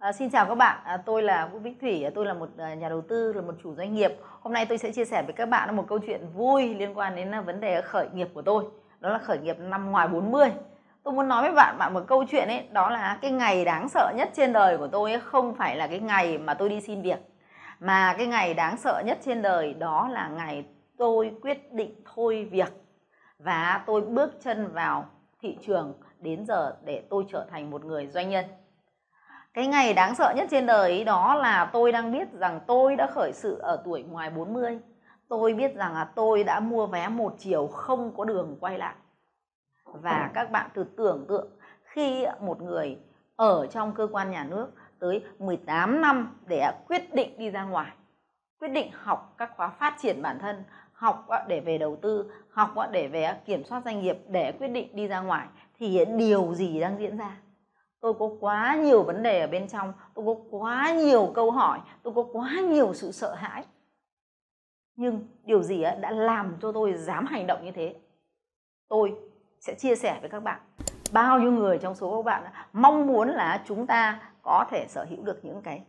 À, xin chào các bạn, à, tôi là Vũ vĩnh Thủy, à, tôi là một à, nhà đầu tư, là một chủ doanh nghiệp. Hôm nay tôi sẽ chia sẻ với các bạn một câu chuyện vui liên quan đến à, vấn đề khởi nghiệp của tôi. Đó là khởi nghiệp năm ngoài 40. Tôi muốn nói với bạn bạn một câu chuyện ấy, đó là cái ngày đáng sợ nhất trên đời của tôi ấy, không phải là cái ngày mà tôi đi xin việc. Mà cái ngày đáng sợ nhất trên đời đó là ngày tôi quyết định thôi việc và tôi bước chân vào thị trường đến giờ để tôi trở thành một người doanh nhân cái ngày đáng sợ nhất trên đời đó là tôi đang biết rằng tôi đã khởi sự ở tuổi ngoài 40 tôi biết rằng là tôi đã mua vé một chiều không có đường quay lại. Và các bạn thử tưởng tượng, khi một người ở trong cơ quan nhà nước tới 18 năm để quyết định đi ra ngoài, quyết định học các khóa phát triển bản thân, học để về đầu tư, học để về kiểm soát doanh nghiệp để quyết định đi ra ngoài, thì điều gì đang diễn ra? Tôi có quá nhiều vấn đề ở bên trong, tôi có quá nhiều câu hỏi, tôi có quá nhiều sự sợ hãi. Nhưng điều gì đã làm cho tôi dám hành động như thế? Tôi sẽ chia sẻ với các bạn. Bao nhiêu người trong số các bạn mong muốn là chúng ta có thể sở hữu được những cái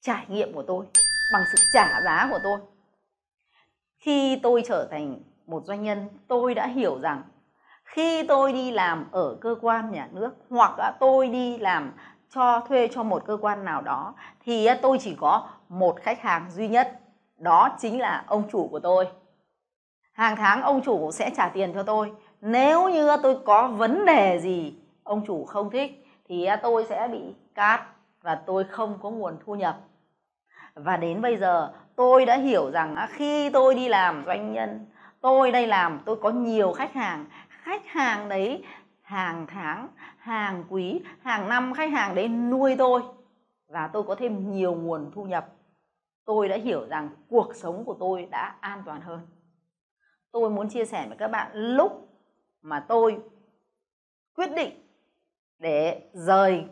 trải nghiệm của tôi bằng sự trả giá của tôi. Khi tôi trở thành một doanh nhân, tôi đã hiểu rằng khi tôi đi làm ở cơ quan nhà nước hoặc là tôi đi làm cho thuê cho một cơ quan nào đó, thì à, tôi chỉ có một khách hàng duy nhất, đó chính là ông chủ của tôi. Hàng tháng ông chủ sẽ trả tiền cho tôi. Nếu như à, tôi có vấn đề gì ông chủ không thích, thì à, tôi sẽ bị cát và tôi không có nguồn thu nhập. Và đến bây giờ, tôi đã hiểu rằng khi tôi đi làm doanh nhân, tôi đây làm, tôi có nhiều khách hàng khách hàng đấy, hàng tháng, hàng quý, hàng năm khách hàng đấy nuôi tôi. Và tôi có thêm nhiều nguồn thu nhập. Tôi đã hiểu rằng cuộc sống của tôi đã an toàn hơn. Tôi muốn chia sẻ với các bạn lúc mà tôi quyết định để rời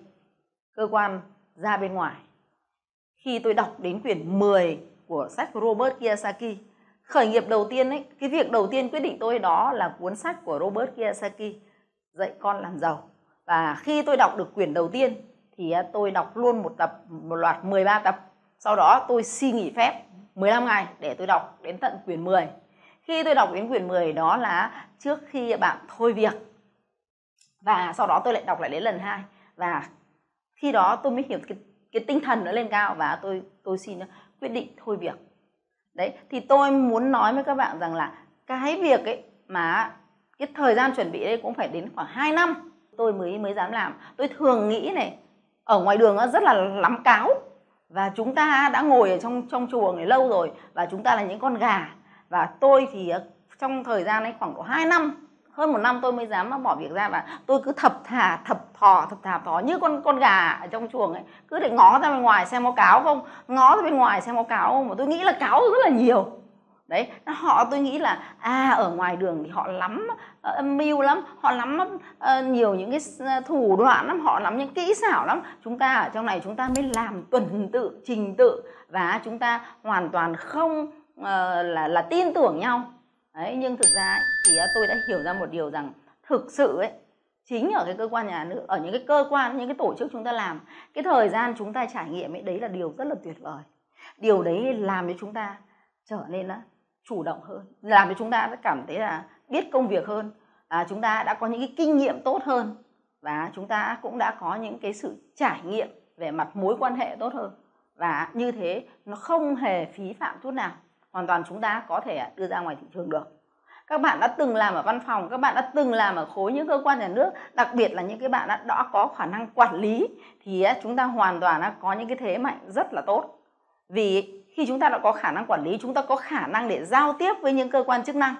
cơ quan ra bên ngoài. Khi tôi đọc đến quyển 10 của sách Robert Kiyosaki khởi nghiệp đầu tiên ấy cái việc đầu tiên quyết định tôi đó là cuốn sách của Robert Kiyosaki dạy con làm giàu. Và khi tôi đọc được quyển đầu tiên thì à, tôi đọc luôn một tập một loạt 13 tập. Sau đó tôi xin nghỉ phép 15 ngày để tôi đọc đến tận quyển 10 khi tôi đọc đến quyển 10 đó là trước khi bạn thôi việc. Và sau đó tôi lại đọc lại đến lần hai. Và khi đó tôi mới hiểu cái, cái tinh thần nó lên cao và tôi tôi xin quyết định thôi việc đấy, thì tôi muốn nói với các bạn rằng là cái việc ấy mà cái thời gian chuẩn bị đây cũng phải đến khoảng 2 năm. Tôi mới mới dám làm. Tôi thường nghĩ này, ở ngoài đường nó rất là lắm cáo. Và chúng ta đã ngồi ở trong trong chuồng này lâu rồi và chúng ta là những con gà. Và tôi thì trong thời gian ấy khoảng độ 2 năm hơn một năm tôi mới dám bỏ việc ra và tôi cứ thập thà thập thò thập thà thò như con con gà ở trong chuồng ấy. Cứ để ngó ra bên ngoài xem có cáo không? Ngó ra bên ngoài xem có cáo không? Mà tôi nghĩ là cáo rất là nhiều. Đấy họ tôi nghĩ là à ở ngoài đường thì họ lắm ờ, âm mưu lắm họ lắm uh, nhiều những cái ờ, thủ đoạn lắm họ lắm những kỹ xảo lắm. Chúng ta ở trong này chúng ta mới làm tuần tự trình tự và chúng ta hoàn toàn không uh, là là tin tưởng nhau đấy nhưng thực ra thì à, tôi đã hiểu ra một điều rằng thực sự ấy chính ở cái cơ quan nhà nước ở những cái cơ quan những cái tổ chức chúng ta làm cái thời gian chúng ta trải nghiệm ấy đấy là điều rất là tuyệt vời. Điều đấy làm cho chúng ta trở nên là chủ động hơn làm cho chúng ta cảm thấy là biết công việc hơn à, chúng ta đã có những cái kinh nghiệm tốt hơn và chúng ta cũng đã có những cái sự trải nghiệm về mặt mối quan hệ tốt hơn. Và như thế nó không hề phí phạm chút nào hoàn toàn chúng ta có thể đưa ra ngoài thị trường được. Các bạn đã từng làm ở văn phòng các bạn đã từng làm ở khối những cơ quan nhà nước đặc biệt là những cái bạn đã, đã có khả năng quản lý thì chúng ta hoàn toàn đã có những cái thế mạnh rất là tốt. Vì khi chúng ta đã có khả năng quản lý chúng ta có khả năng để giao tiếp với những cơ quan chức năng.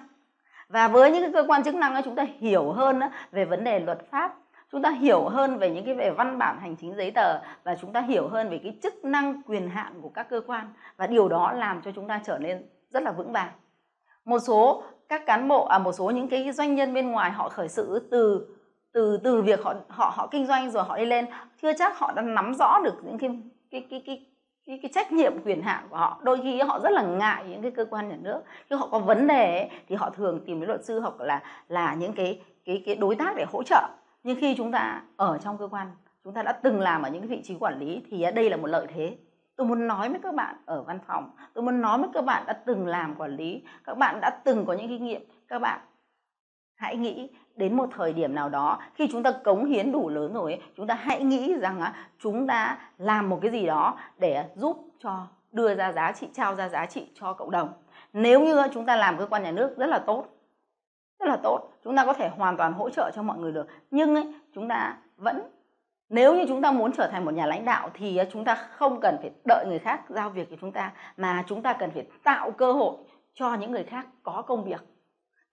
Và với những cái cơ quan chức năng chúng ta hiểu hơn về vấn đề luật pháp chúng ta hiểu hơn về những cái về văn bản hành chính giấy tờ và chúng ta hiểu hơn về cái chức năng quyền hạn của các cơ quan. Và điều đó làm cho chúng ta trở nên rất là vững vàng. Một số các cán bộ à một số những cái doanh nhân bên ngoài họ khởi sự từ từ từ việc họ họ họ kinh doanh rồi họ đi lên chưa chắc họ đã nắm rõ được những cái cái cái cái cái, cái trách nhiệm quyền hạn của họ. Đôi khi họ rất là ngại những cái cơ quan nhà nước. Khi họ có vấn đề ấy, thì họ thường tìm đến luật sư hoặc là là những cái cái cái đối tác để hỗ trợ nhưng khi chúng ta ở trong cơ quan, chúng ta đã từng làm ở những cái vị trí quản lý, thì đây là một lợi thế. Tôi muốn nói với các bạn ở văn phòng, tôi muốn nói với các bạn đã từng làm quản lý, các bạn đã từng có những kinh nghiệm, các bạn hãy nghĩ đến một thời điểm nào đó khi chúng ta cống hiến đủ lớn rồi chúng ta hãy nghĩ rằng chúng ta làm một cái gì đó để giúp cho đưa ra giá trị, trao ra giá trị cho cộng đồng. Nếu như chúng ta làm cơ quan nhà nước rất là tốt rất là tốt. Chúng ta có thể hoàn toàn hỗ trợ cho mọi người được. Nhưng ấy, chúng ta vẫn nếu như chúng ta muốn trở thành một nhà lãnh đạo thì à, chúng ta không cần phải đợi người khác giao việc cho chúng ta mà chúng ta cần phải tạo cơ hội cho những người khác có công việc.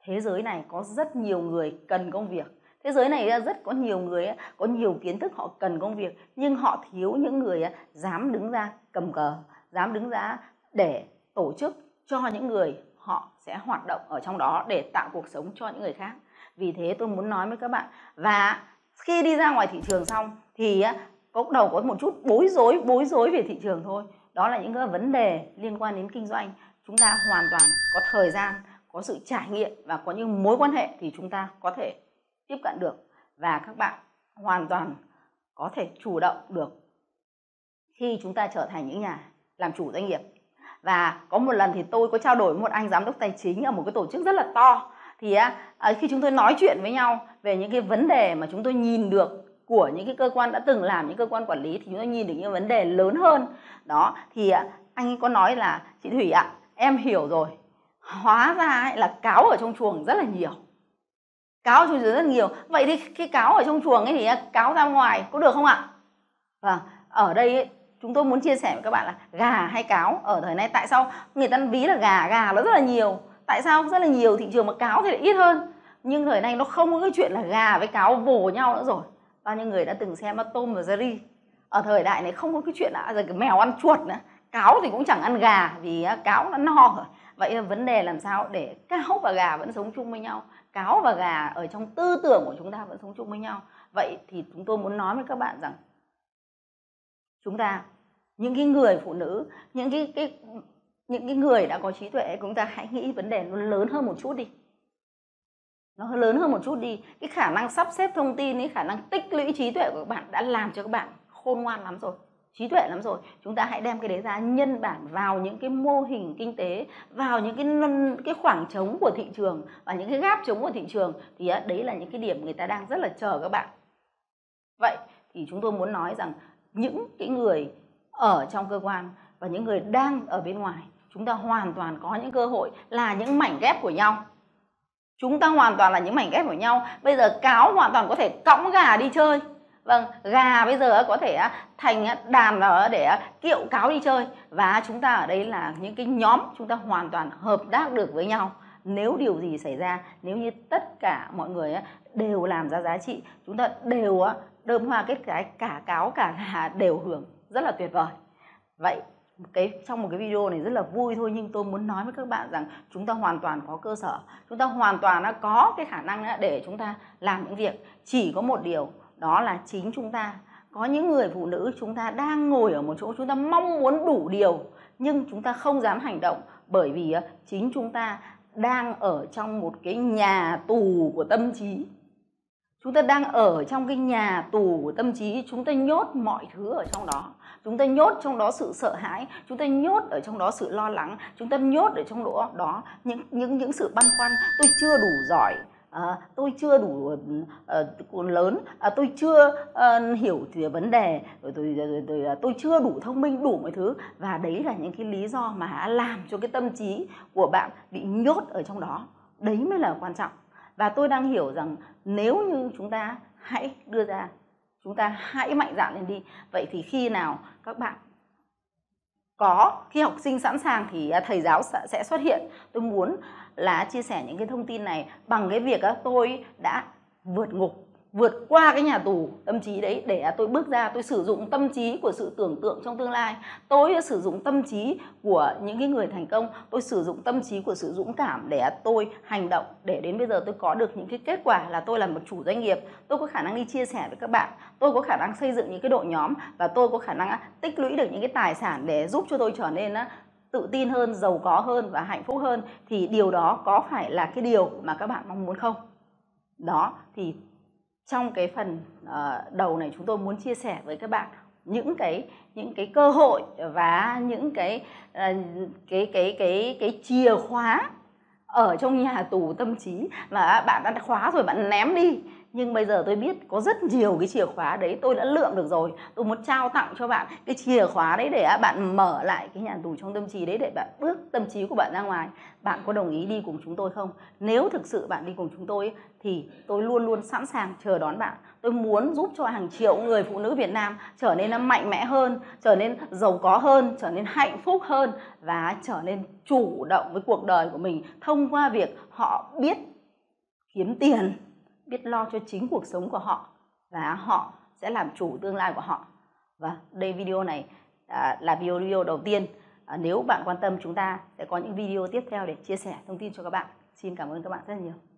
Thế giới này có rất nhiều người cần công việc. Thế giới này à, rất có nhiều người à, có nhiều kiến thức họ cần công việc nhưng họ thiếu những người dám đứng ra cầm cờ dám đứng ra để tổ chức cho những người sẽ hoạt động ở trong đó để tạo cuộc sống cho những người khác. Vì thế tôi muốn nói với các bạn và khi đi ra ngoài thị trường xong thì có đầu có một chút bối rối bối rối về thị trường thôi. Đó là những cái vấn đề liên quan đến kinh doanh. Chúng ta hoàn toàn có thời gian, có sự trải nghiệm và có những mối quan hệ thì chúng ta có thể tiếp cận được. Và các bạn hoàn toàn có thể chủ động được khi chúng ta trở thành những nhà làm chủ doanh nghiệp và có một lần thì tôi có trao đổi với một anh giám đốc tài chính ở một cái tổ chức rất là to. Thì à, khi chúng tôi nói chuyện với nhau về những cái vấn đề mà chúng tôi nhìn được của những cái cơ quan đã từng làm những cơ quan quản lý thì chúng tôi nhìn được những vấn đề lớn hơn. Đó thì anh ấy có nói là chị thủy ạ em hiểu rồi. Hóa ra ấy là cáo ở trong chuồng rất là nhiều. Cáo ở trong chuồng rất là nhiều. Vậy thì cái cáo ở trong chuồng ấy thì cáo ra ngoài có được không ạ? Vâng ở đây ấy, chúng tôi muốn chia sẻ với các bạn là gà hay cáo, ở thời nay tại sao người ta ví là gà gà nó rất là nhiều. Tại sao rất là nhiều, thị trường mà cáo thì lại ít hơn. Nhưng thời nay nó không có cái chuyện là gà với cáo vồ nhau nữa rồi. Bao nhiêu người đã từng xem tôm và Jerry? Ở thời đại này không có cái chuyện là giờ mèo ăn chuột nữa. Cáo thì cũng chẳng ăn gà vì cáo nó no rồi. Vậy vấn đề làm sao để cáo và gà vẫn sống chung với nhau? Cáo và gà ở trong tư tưởng của chúng ta vẫn sống chung với nhau. Vậy thì chúng tôi muốn nói với các bạn rằng chúng ta, những cái người phụ nữ, những cái cái, những cái người đã có trí tuệ chúng ta hãy nghĩ vấn đề nó lớn hơn một chút đi. Nó lớn hơn một chút đi. Cái khả năng sắp xếp thông tin cái khả năng tích lũy trí tuệ của các bạn đã làm cho các bạn khôn ngoan lắm rồi, trí tuệ lắm rồi. Chúng ta hãy đem cái đấy ra nhân bản vào những cái mô hình kinh tế, vào những cái cái khoảng trống của thị trường và những cái gáp trống của thị trường thì đấy là những cái điểm người ta đang rất là chờ các bạn. Vậy thì chúng tôi muốn nói rằng những cái người ở trong cơ quan và những người đang ở bên ngoài, chúng ta hoàn toàn có những cơ hội là những mảnh ghép của nhau. Chúng ta hoàn toàn là những mảnh ghép của nhau. Bây giờ cáo hoàn toàn có thể cõng gà đi chơi. Vâng gà bây giờ có thể à, thành à, đàn để à, kiệu cáo đi chơi. Và chúng ta ở đây là những cái nhóm chúng ta hoàn toàn hợp tác được với nhau. Nếu điều gì xảy ra, nếu như tất cả mọi người đều làm ra giá trị, chúng ta đều đơm hoa kết cái cả cáo cả gà đều hưởng. Rất là tuyệt vời. Vậy, cái, trong một cái video này rất là vui thôi, nhưng tôi muốn nói với các bạn rằng chúng ta hoàn toàn có cơ sở. Chúng ta hoàn toàn đã có cái khả năng để chúng ta làm những việc. Chỉ có một điều, đó là chính chúng ta. Có những người phụ nữ chúng ta đang ngồi ở một chỗ chúng ta mong muốn đủ điều, nhưng chúng ta không dám hành động bởi vì chính chúng ta đang ở trong một cái nhà tù của tâm trí chúng ta đang ở trong cái nhà tù của tâm trí chúng ta nhốt mọi thứ ở trong đó. Chúng ta nhốt trong đó sự sợ hãi chúng ta nhốt ở trong đó sự lo lắng chúng ta nhốt ở trong đó đó những những những sự băn khoăn. Tôi chưa đủ giỏi à, tôi chưa đủ uh, lớn à, tôi chưa uh, hiểu về vấn đề rồi tôi, tôi, tôi, tôi chưa đủ thông minh đủ mọi thứ. Và đấy là những cái lý do mà làm cho cái tâm trí của bạn bị nhốt ở trong đó. Đấy mới là quan trọng và tôi đang hiểu rằng nếu như chúng ta hãy đưa ra, chúng ta hãy mạnh dạn lên đi, vậy thì khi nào các bạn có, khi học sinh sẵn sàng thì à, thầy giáo sẽ xuất hiện. Tôi muốn là chia sẻ những cái thông tin này bằng cái việc à, tôi đã vượt ngục vượt qua cái nhà tù tâm trí đấy để tôi bước ra, tôi sử dụng tâm trí của sự tưởng tượng trong tương lai. Tôi sử dụng tâm trí của những cái người thành công, tôi sử dụng tâm trí của sự dũng cảm để tôi hành động. Để đến bây giờ tôi có được những cái kết quả là tôi là một chủ doanh nghiệp, tôi có khả năng đi chia sẻ với các bạn, tôi có khả năng xây dựng những cái đội nhóm và tôi có khả năng tích lũy được những cái tài sản để giúp cho tôi trở nên tự tin hơn, giàu có hơn và hạnh phúc hơn. Thì điều đó có phải là cái điều mà các bạn mong muốn không? Đó, thì trong cái phần uh, đầu này chúng tôi muốn chia sẻ với các bạn những cái những cái cơ hội và những cái uh, cái cái cái cái chìa khóa ở trong nhà tù tâm trí mà bạn đã khóa rồi bạn ném đi nhưng bây giờ tôi biết có rất nhiều cái chìa khóa đấy tôi đã lượm được rồi. Tôi muốn trao tặng cho bạn cái chìa khóa đấy để bạn mở lại cái nhà tù trong tâm trí đấy để bạn bước tâm trí của bạn ra ngoài. Bạn có đồng ý đi cùng chúng tôi không? Nếu thực sự bạn đi cùng chúng tôi thì tôi luôn luôn sẵn sàng chờ đón bạn. Tôi muốn giúp cho hàng triệu người phụ nữ Việt Nam trở nên mạnh mẽ hơn, trở nên giàu có hơn, trở nên hạnh phúc hơn và trở nên chủ động với cuộc đời của mình thông qua việc họ biết kiếm tiền biết lo cho chính cuộc sống của họ và họ sẽ làm chủ tương lai của họ. Và đây video này à, là video đầu tiên. À, nếu bạn quan tâm chúng ta sẽ có những video tiếp theo để chia sẻ thông tin cho các bạn. Xin cảm ơn các bạn rất nhiều.